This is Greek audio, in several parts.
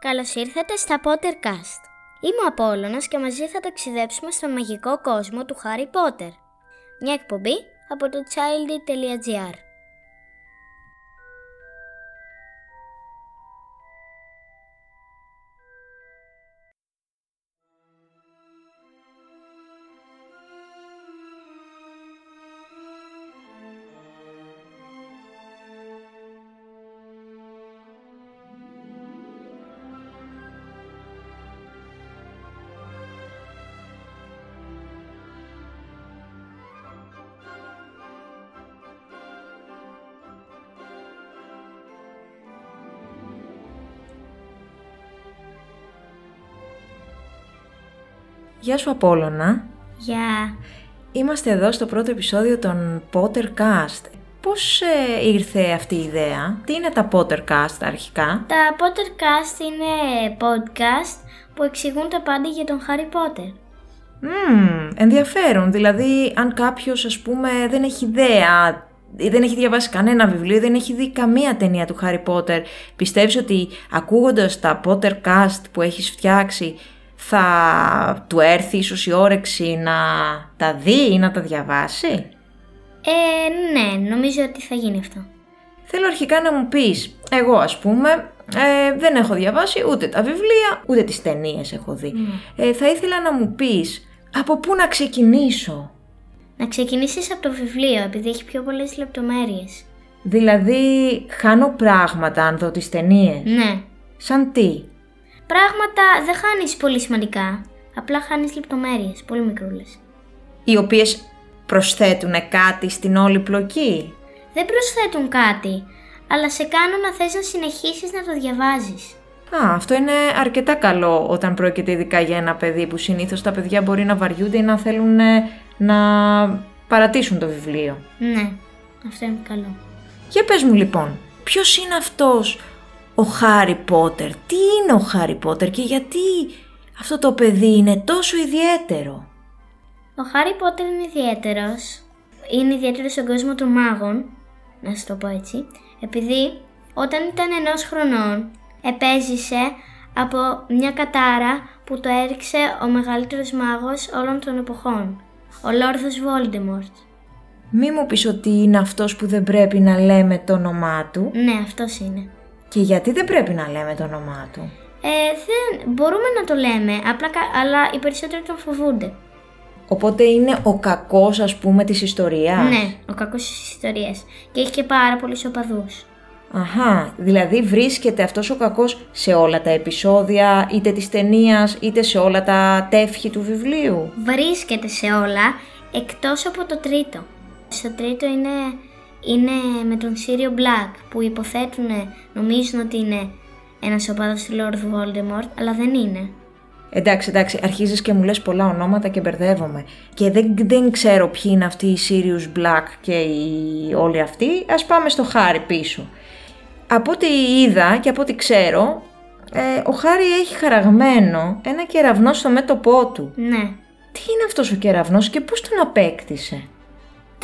Καλώς ήρθατε στα Pottercast. Είμαι ο Απόλλωνας και μαζί θα ταξιδέψουμε στον μαγικό κόσμο του Harry Potter. Μια εκπομπή από το childy.gr Γεια σου Απόλλωνα. Γεια. Είμαστε εδώ στο πρώτο επεισόδιο των Pottercast. Πώς ε, ήρθε αυτή η ιδέα, τι είναι τα Pottercast αρχικά; Τα Pottercast είναι podcast που εξηγούν τα πάντα για τον Harry Potter. Μμμ, ενδιαφέρον. Δηλαδή, αν κάποιος, ας πούμε, δεν έχει ιδέα ή δεν έχει διαβάσει κανένα βιβλίο, δεν έχει δει καμία ταινία του Harry Potter, πιστεύεις ότι ακούγοντας τα Pottercast που έχεις φτιάξει θα του έρθει ίσως η όρεξη να τα δει ή να τα διαβάσει; Ε, ναι, νομίζω ότι θα γίνει αυτό. Θέλω αρχικά να μου πεις, εγώ ας πούμε ε, δεν έχω διαβάσει ούτε τα βιβλία ούτε τις ταινίες έχω δει. Ε, θα ήθελα να μου πεις από πού να ξεκινήσω; Να ξεκινήσεις από το βιβλίο, επειδή έχει πιο πολλές λεπτομέρειες. Δηλαδή χάνω πράγματα αν δω τις ταινίες; Ναι. Σαν τι; Πράγματα δεν χάνεις πολύ σημαντικά. Απλά χάνεις λεπτομέρειες, πολύ μικρούλες. Οι οποίες προσθέτουν κάτι στην όλη πλοκή; Δεν προσθέτουν κάτι, αλλά σε κάνουν να θες να συνεχίσεις να το διαβάζεις. Α, αυτό είναι αρκετά καλό όταν πρόκειται ειδικά για ένα παιδί που συνήθως τα παιδιά μπορεί να βαριούνται ή να θέλουν ε, να παρατήσουν το βιβλίο. Ναι, αυτό είναι καλό. Για πες μου λοιπόν, ποιος είναι αυτός ο Χάρι Πότερ, τι είναι ο Χάρι Πότερ και γιατί αυτό το παιδί είναι τόσο ιδιαίτερο; Ο Χάρι Πότερ είναι ιδιαίτερος. Είναι ιδιαίτερος στον κόσμο των μάγων, να σου το πω έτσι, επειδή όταν ήταν ενός χρονών επέζησε από μια κατάρα που το έριξε ο μεγαλύτερος μάγος όλων των εποχών, ο Λόρδος Βόλντεμορτ. Μη μου πεις ότι είναι αυτός που δεν πρέπει να λέμε το όνομά του Ναι, αυτός είναι. Και γιατί δεν πρέπει να λέμε το όνομά του; Ε, δεν μπορούμε να το λέμε, απλά, κα- αλλά οι περισσότεροι τον φοβούνται. Οπότε είναι ο κακός ας πούμε της ιστορίας; Ναι, ο κακός της ιστορίας. Και έχει και πάρα πολλούς οπαδούς. Αχα, δηλαδή βρίσκεται αυτός ο κακός σε όλα τα επεισόδια είτε της ταινίας είτε σε όλα τα τεύχη του βιβλίου; Βρίσκεται σε όλα, εκτός από το τρίτο. Στο τρίτο είναι, είναι με τον Σύριο Black, που υποθέτουν, νομίζουν ότι είναι ένας οπαδός του Lord Voldemort, αλλά δεν είναι. Εντάξει, εντάξει, αρχίζεις και μου λες πολλά ονόματα και μπερδεύομαι. Και δεν, δεν ξέρω ποιοι είναι αυτοί οι Sirius Black και οι όλοι αυτοί. Ας πάμε στο Χάρι πίσω. Από ό,τι είδα και από ό,τι ξέρω, ε, ο Χάρι έχει χαραγμένο ένα κεραυνό στο μέτωπό του. Ναι, Τι είναι αυτός ο κεραυνός και πώς τον απέκτησε;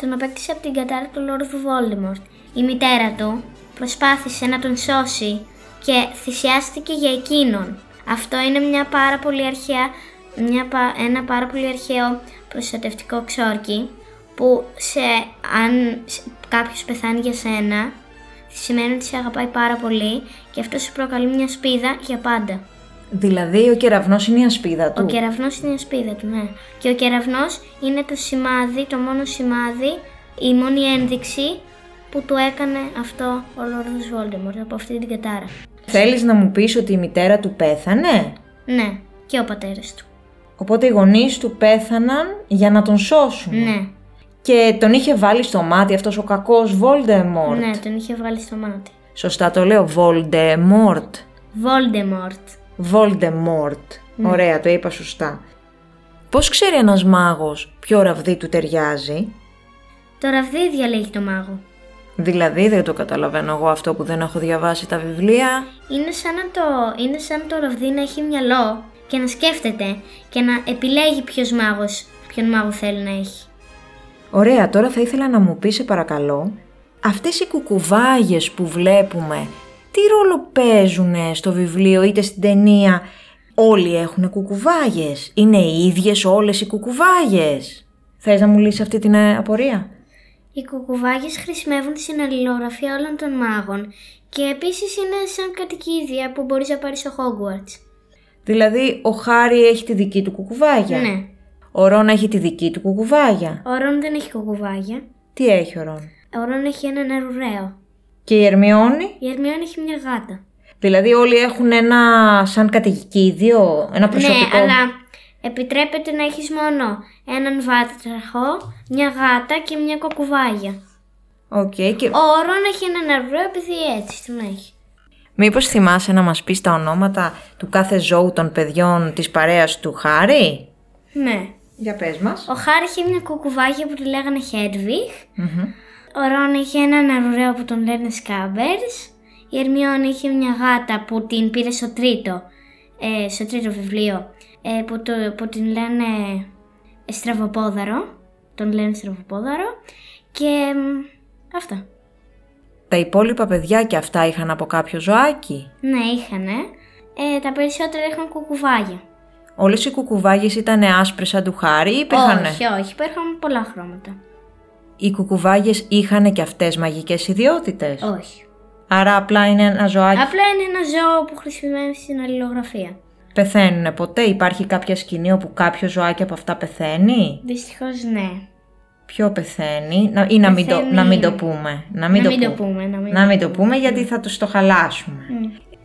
Τον απέκτησε από την κατάρα του Lord Voldemort. Η μητέρα του προσπάθησε να τον σώσει και θυσιάστηκε για εκείνον. Αυτό είναι μια πάρα πολύ αρχαία, μια, πα- ένα πάρα πολύ αρχαίο προστατευτικό ξόρκι που σε, αν σε- κάποιος πεθάνει για σένα σημαίνει ότι σε αγαπάει πάρα πολύ και αυτό σου προκαλεί μια σπίδα για πάντα. Δηλαδή ο κεραυνός είναι η ασπίδα του. Ο κεραυνός είναι η σπίδα του, ναι. Και ο κεραυνός είναι το σημάδι, το μόνο σημάδι, η μόνη ένδειξη που του έκανε αυτό ο Λόρδος Βόλτεμορτ από αυτή την κατάρα. Θέλεις να μου πεις ότι η μητέρα του πέθανε; Ναι, και ο πατέρας του. Οπότε οι γονείς του πέθαναν για να τον σώσουν. Ναι, Και τον είχε βάλει στο μάτι αυτός ο κακός Voldemort. ναι, τον είχε βγάλει στο μάτι. Σωστά το λέω, Voldemort. Voldemort. Voldemort. Ωραία, το είπα σωστά. Πώς ξέρει ένας μάγος ποιο ραβδί του ταιριάζει; Το ραβδί διαλέγει το μάγο. Δηλαδή δεν το καταλαβαίνω εγώ αυτό που δεν έχω διαβάσει τα βιβλία. Είναι σαν, να το, είναι σαν το ραβδί να έχει μυαλό και να σκέφτεται και να επιλέγει ποιος μάγος, ποιον μάγο θέλει να έχει. Ωραία, τώρα θα ήθελα να μου πεις σε παρακαλώ, αυτές οι κουκουβάγες που βλέπουμε, τι ρόλο παίζουν στο βιβλίο είτε στην ταινία. Όλοι έχουν κουκουβάγες; Είναι οι ίδιες όλες οι κουκουβάγες; Θες να μου λύσεις αυτή την ε, απορία; Οι κουκουβάγες χρησιμεύουν στην αλληλογραφία όλων των μάγων και επίσης είναι σαν κατοικίδια που μπορείς να πάρεις στο Hogwarts. Δηλαδή ο Χάρη έχει τη δική του κουκουβάγια; Ναι. Ο Ρόν έχει τη δική του κουκουβάγια; Ο Ρον δεν έχει κουκουβάγια. Τι έχει ο Ρόν. Ο Ρον έχει έναν αρουραίο. Και η Ερμιόνη; Η Ερμιόνη έχει μια γάτα. Δηλαδή όλοι έχουν ένα σαν κατοικίδιο, ένα προσωπικό; Ναι, αλλά επιτρέπεται να έχεις μόνο έναν βάτραχο, μια γάτα και μια κουκουβάγια. Οκ. Και... Ο Ρον έχει έναν αρουραίο επειδή έτσι τον έχει. Μήπως θυμάσαι να μας πεις τα ονόματα του κάθε ζώου των παιδιών της παρέας του Χάρη; Ναι. Για πες μας. Ο Χάρης είχε μια κουκουβάγια που τη λέγανε Hedwig. Ο Ρον είχε έναν αρουραίο που τον λένε Scabbers. Η Ερμιόνη είχε μια γάτα που την πήρε στο τρίτο, ε, στο τρίτο βιβλίο, ε, που, το, που την λένε Στραβοπόδαρο. Τον λένε Στραβοπόδαρο. Και μ, αυτά. Τα υπόλοιπα παιδιά και αυτά είχαν από κάποιο ζωάκι; Ναι, είχανε. Ε, τα περισσότερα είχαν κουκουβάγια. Όλες οι κουκουβάγες ήταν άσπρες σαν του Χάρη ή υπήρχαν... Όχι, όχι, υπάρχουν πολλά χρώματα. Οι κουκουβάγες είχαν και αυτές μαγικές ιδιότητες; Όχι. Άρα απλά είναι ένα ζωάκι. Απλά είναι ένα ζώο που χρησιμεύει στην αλληλογραφία. Πεθαίνουν ποτέ; Υπάρχει κάποια σκηνή όπου κάποιο ζωάκι από αυτά πεθαίνει; Δυστυχώς ναι. Ποιο πεθαίνει; Να, ή να μην, το, Πεθαίνει- να μην το πούμε. Να μην, να το, μην το πούμε. πούμε. Να μην, Να μην το πούμε γιατί θα τους το χαλάσουμε.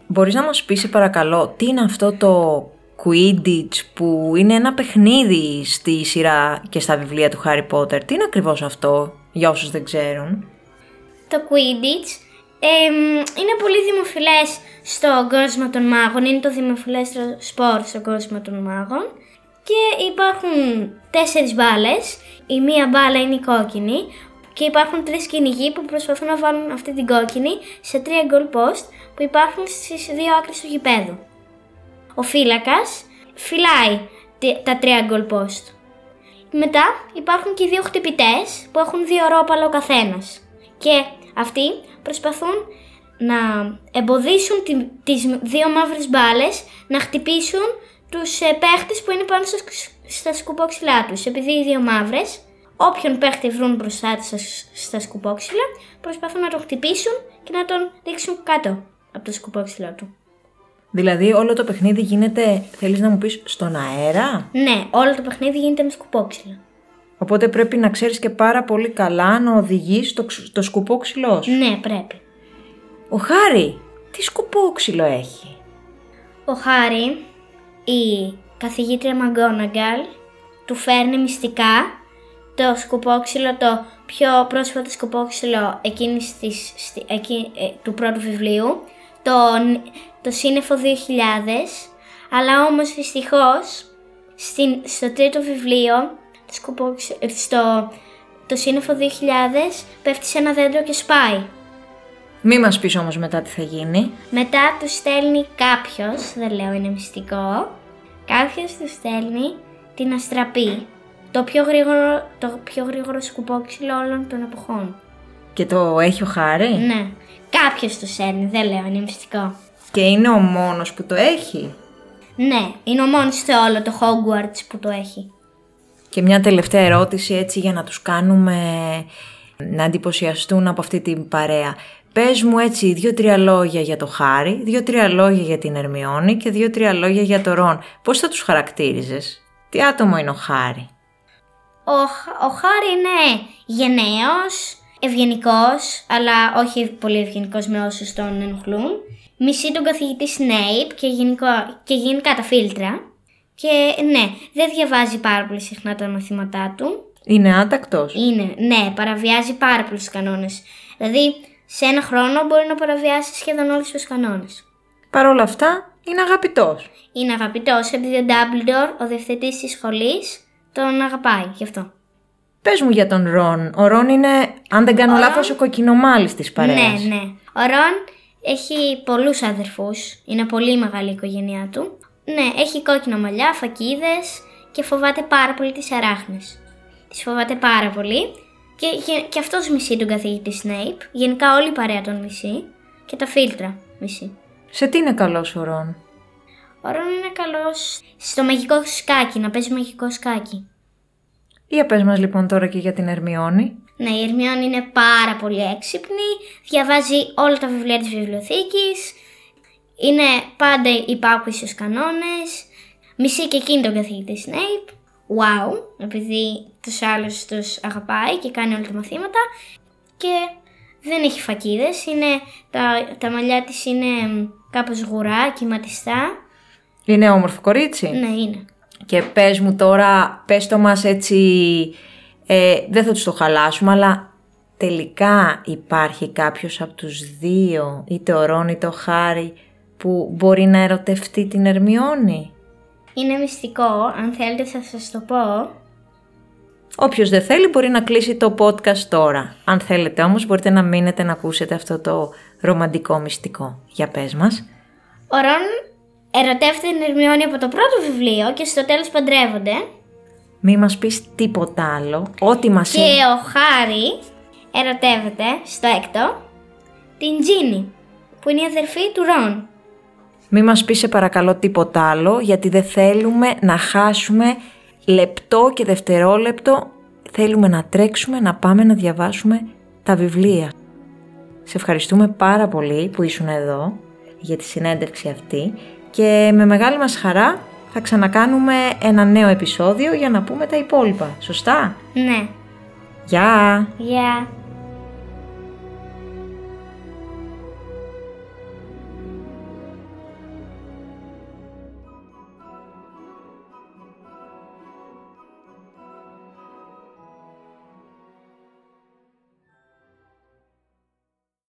Μπορείς να μας πεις σε παρακαλώ τι είναι αυτό το Quidditch που είναι ένα παιχνίδι στη σειρά και στα βιβλία του Harry Potter. Τι είναι ακριβώς αυτό για όσους δεν ξέρουν; Το Quidditch εμ, είναι πολύ δημοφιλές στον κόσμο των μάγων. Είναι το δημοφιλέστερο σπορ στον κόσμο των μάγων. Και υπάρχουν τέσσερις μπάλες. Η μία μπάλα είναι η κόκκινη. Και υπάρχουν τρεις κυνηγοί που προσπαθούν να βάλουν αυτή την κόκκινη σε τρία goal post που υπάρχουν στις δύο άκρες του γηπέδου. Ο φύλακας φυλάει τε- τα τρία goal post. Μετά υπάρχουν και οι δύο χτυπητές που έχουν δύο ρόπαλα ο καθένας. Και αυτοί προσπαθούν να εμποδίσουν τη- τις δύο μαύρες μπάλες να χτυπήσουν τους ε, παίχτες που είναι πάνω στα, σκ- στα σκουπόξυλά τους. Επειδή οι δύο μαύρες, όποιον παίχτη βρουν μπροστά τους στα, στα σκουπόξυλα, προσπαθούν να τον χτυπήσουν και να τον ρίξουν κάτω από το σκουπόξυλό του. Δηλαδή όλο το παιχνίδι γίνεται, θέλεις να μου πεις, στον αέρα; Ναι, όλο το παιχνίδι γίνεται με σκουπόξυλα. Οπότε πρέπει να ξέρεις και πάρα πολύ καλά να οδηγείς το, ξ- το σκουπό ξυλό σου. Ναι, πρέπει. Ο Χάρη, τι σκουπό ξυλό έχει; Ο Χάρη, η καθηγήτρια Μαγκόναγκαλ, του φέρνει μυστικά το σκουπόξυλο, το πιο πρόσφατο σκουπόξυλο εκείνης της, στη- εκεί, ε, του πρώτου βιβλίου, το, το σύννεφο 2000, αλλά όμως δυστυχώς στην, στο τρίτο βιβλίο, το, σκουπόξυ- ε, στο, το σύννεφο 2000 πέφτει σε ένα δέντρο και σπάει. Μη μας πεις όμως μετά τι θα γίνει. Μετά του στέλνει κάποιος, δεν λέω είναι μυστικό, κάποιος του στέλνει την αστραπή. Το πιο γρήγορο, το πιο γρήγορο σκουπόξυλο όλων των εποχών. Και το έχει ο Χάρη; Ναι. Κάποιος του στέλνει, δεν λέω είναι μυστικό. Και είναι ο μόνος που το έχει; Ναι, είναι ο μόνος σε όλο το Hogwarts που το έχει. Και μια τελευταία ερώτηση έτσι για να τους κάνουμε να εντυπωσιαστούν από αυτή την παρέα. Πες μου έτσι δύο-τρία λόγια για το Χάρη, δύο-τρία λόγια για την Ερμιόνη και δύο-τρία λόγια για το Ρον. Πώς θα τους χαρακτήριζες, τι άτομο είναι ο Χάρη; Ο, Χ- ο Χάρη είναι γενναίος, ευγενικός, αλλά όχι πολύ ευγενικός με όσους τον ενοχλούν. Μισεί τον καθηγητή Snape και, γενικό, και γενικά τα φίλτρα. Και ναι, δεν διαβάζει πάρα πολύ συχνά τα μαθήματά του. Είναι άτακτος. Είναι, ναι, παραβιάζει πάρα πολλούς κανόνες. Δηλαδή, σε ένα χρόνο μπορεί να παραβιάσει σχεδόν όλους τους κανόνες. Παρ' όλα αυτά είναι αγαπητός. Είναι αγαπητός επειδή ο Dumbledore, ο διευθυντής της σχολής, τον αγαπάει γι' αυτό. Πες μου για τον Ρον. Ο Ρον είναι, αν δεν κάνω Ο λάθος, ο κοκκινομάλης της παρέας. Ναι, ναι. Ο Ρον έχει πολλούς αδερφούς. Είναι πολύ μεγάλη η οικογένειά του. Ναι, έχει κόκκινα μαλλιά, φακίδες και φοβάται πάρα πολύ τις αράχνες. Τις φοβάται πάρα πολύ και, και, και αυτός μισεί τον καθηγητή Snape. Γενικά όλη η παρέα τον μισεί και τα φίλτρα μισή. Σε τι είναι καλός ο Ρον; Ο Ρον είναι καλός στο μαγικό σκάκι, να παίζει μαγικό σκάκι. Για πες μας λοιπόν τώρα και για την Ερμιόνη. Ναι, η Ερμιόνη είναι πάρα πολύ έξυπνη, διαβάζει όλα τα βιβλία της βιβλιοθήκης, είναι πάντα υπάκουη στους κανόνες, μισεί και εκείνη τον καθηγητή Snape, wow, επειδή τους άλλους τους αγαπάει και κάνει όλα τα μαθήματα και δεν έχει φακίδες, είναι, τα, τα μαλλιά της είναι κάπως γουρά, κυματιστά. Είναι όμορφο κορίτσι. Ναι, είναι. Και πες μου τώρα, πες το μας έτσι, ε, δεν θα τους το χαλάσουμε, αλλά τελικά υπάρχει κάποιος από τους δύο, είτε ο Ρόν είτε ο Χάρη, που μπορεί να ερωτευτεί την Ερμιόνη; Είναι μυστικό, αν θέλετε θα σας το πω. Όποιος δεν θέλει μπορεί να κλείσει το podcast τώρα. Αν θέλετε όμως μπορείτε να μείνετε να ακούσετε αυτό το ρομαντικό μυστικό. Για πες μας. Ο Ρον ερωτεύεται την Ερμιόνη από το πρώτο βιβλίο και στο τέλος παντρεύονται. Μη μας πεις τίποτα άλλο. Ό,τι μας Και ο Χάρη ερωτεύεται στο έκτο την Τζίνι, που είναι η αδερφή του Ρον. Μη μας πεις σε παρακαλώ τίποτα άλλο, γιατί δεν θέλουμε να χάσουμε λεπτό και δευτερόλεπτο. Θέλουμε να τρέξουμε, να πάμε να διαβάσουμε τα βιβλία. Σε ευχαριστούμε πάρα πολύ που ήσουν εδώ για τη συνέντευξη αυτή και με μεγάλη μας χαρά θα ξανακάνουμε ένα νέο επεισόδιο για να πούμε τα υπόλοιπα. Σωστά; Ναι. Γεια! Γεια.